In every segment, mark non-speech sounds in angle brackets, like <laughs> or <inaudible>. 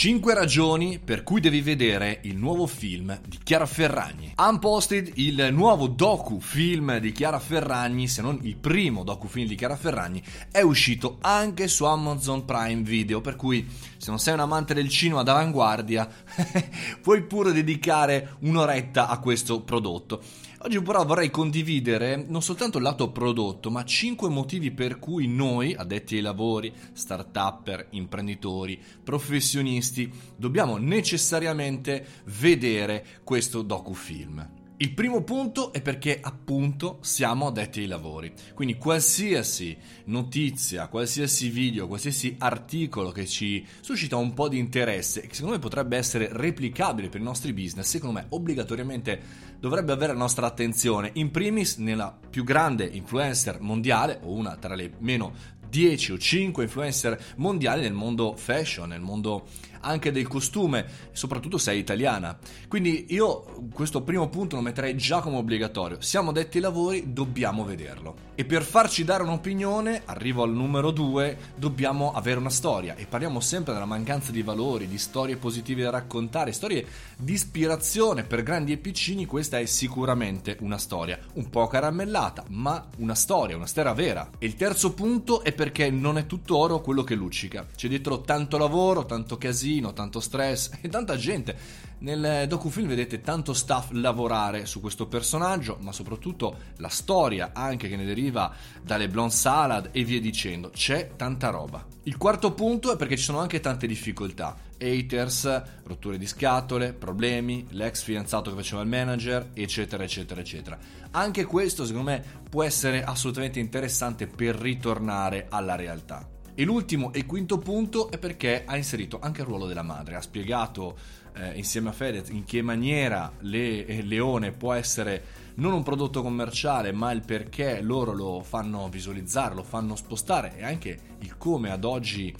5 ragioni per cui devi vedere il nuovo film di Chiara Ferragni. Unposted, il nuovo docu-film di Chiara Ferragni, se non il primo docu-film di Chiara Ferragni, è uscito anche su Amazon Prime Video, per cui se non sei un amante del cinema d'avanguardia, <laughs> puoi pure dedicare un'oretta a questo prodotto. Oggi però vorrei condividere non soltanto il lato prodotto, ma 5 motivi per cui noi, addetti ai lavori, start-upper, imprenditori, professionisti, dobbiamo necessariamente vedere questo docufilm. Il primo punto è perché appunto siamo addetti ai lavori, quindi qualsiasi notizia, qualsiasi video, qualsiasi articolo che ci suscita un po' di interesse che secondo me potrebbe essere replicabile per i nostri business, secondo me obbligatoriamente dovrebbe avere la nostra attenzione, in primis nella più grande influencer mondiale o una tra le meno 10 o 5 influencer mondiali nel mondo fashion, nel mondo anche del costume, soprattutto se è italiana. Quindi io questo primo punto lo metterei già come obbligatorio. Siamo detti ai lavori, dobbiamo vederlo. E per farci dare un'opinione, arrivo al numero 2, dobbiamo avere una storia. E parliamo sempre della mancanza di valori, di storie positive da raccontare, storie di ispirazione per grandi e piccini. Questa è sicuramente una storia, un po' caramellata, ma una storia, una storia vera. E il terzo punto è perché non è tutto oro quello che luccica. C'è dietro tanto lavoro, tanto casino casino, tanto stress <laughs> e tanta gente. Nel docufilm vedete tanto staff lavorare su questo personaggio, ma soprattutto la storia anche che ne deriva dalle blonde salad e via dicendo. C'è tanta roba. Il quarto punto è perché ci sono anche tante difficoltà. Haters, rotture di scatole, problemi, l'ex fidanzato che faceva il manager, eccetera, eccetera, eccetera. Anche questo, secondo me, può essere assolutamente interessante per ritornare alla realtà. E l'ultimo e quinto punto è perché ha inserito anche il ruolo della madre, ha spiegato eh, insieme a Fedez in che maniera le, eh, Leone può essere non un prodotto commerciale, ma il perché loro lo fanno visualizzare, lo fanno spostare e anche il come ad oggi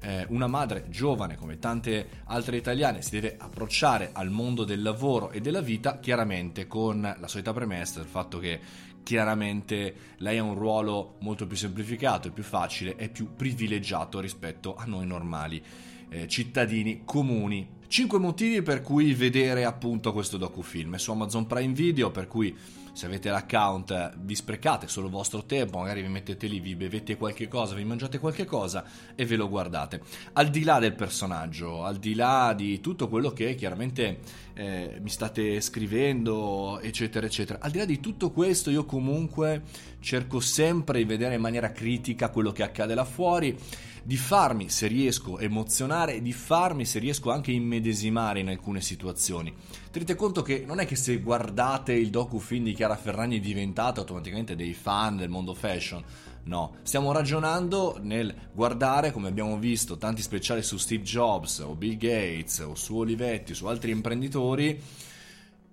eh, una madre giovane come tante altre italiane si deve approcciare al mondo del lavoro e della vita chiaramente con la solita premessa del fatto che chiaramente lei ha un ruolo molto più semplificato, più facile, è più privilegiato rispetto a noi normali eh, cittadini comuni. 5 motivi per cui vedere appunto questo docufilm. È su Amazon Prime Video, per cui se avete l'account vi sprecate solo il vostro tempo, magari vi mettete lì, vi bevete qualche cosa, vi mangiate qualche cosa e ve lo guardate. Al di là del personaggio, al di là di tutto quello che chiaramente eh, mi state scrivendo, eccetera, eccetera, al di là di tutto questo io comunque cerco sempre di vedere in maniera critica quello che accade là fuori di farmi, se riesco, emozionare, di farmi, se riesco, anche immedesimare in alcune situazioni. Tenete conto che non è che se guardate il docufilm di Chiara Ferragni diventate automaticamente dei fan del mondo fashion. No, stiamo ragionando nel guardare, come abbiamo visto, tanti speciali su Steve Jobs o Bill Gates o su Olivetti, su altri imprenditori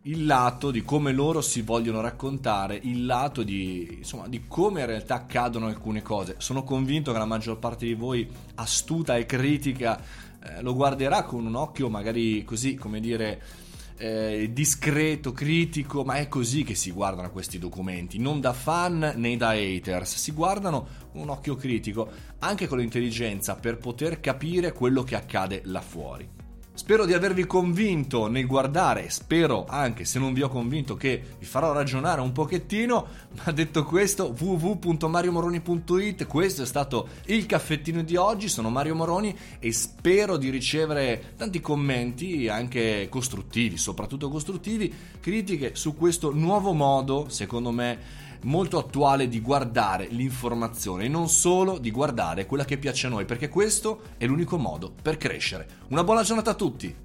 il lato di come loro si vogliono raccontare, il lato di, insomma, di come in realtà accadono alcune cose. Sono convinto che la maggior parte di voi, astuta e critica, eh, lo guarderà con un occhio magari così, come dire, eh, discreto, critico, ma è così che si guardano questi documenti, non da fan né da haters, si guardano con un occhio critico, anche con l'intelligenza per poter capire quello che accade là fuori. Spero di avervi convinto nel guardare, spero anche se non vi ho convinto che vi farò ragionare un pochettino, ma detto questo www.mariomoroni.it, questo è stato il caffettino di oggi, sono Mario Moroni e spero di ricevere tanti commenti anche costruttivi, soprattutto costruttivi, critiche su questo nuovo modo, secondo me, molto attuale di guardare l'informazione e non solo di guardare quella che piace a noi, perché questo è l'unico modo per crescere. Una buona giornata a tutti!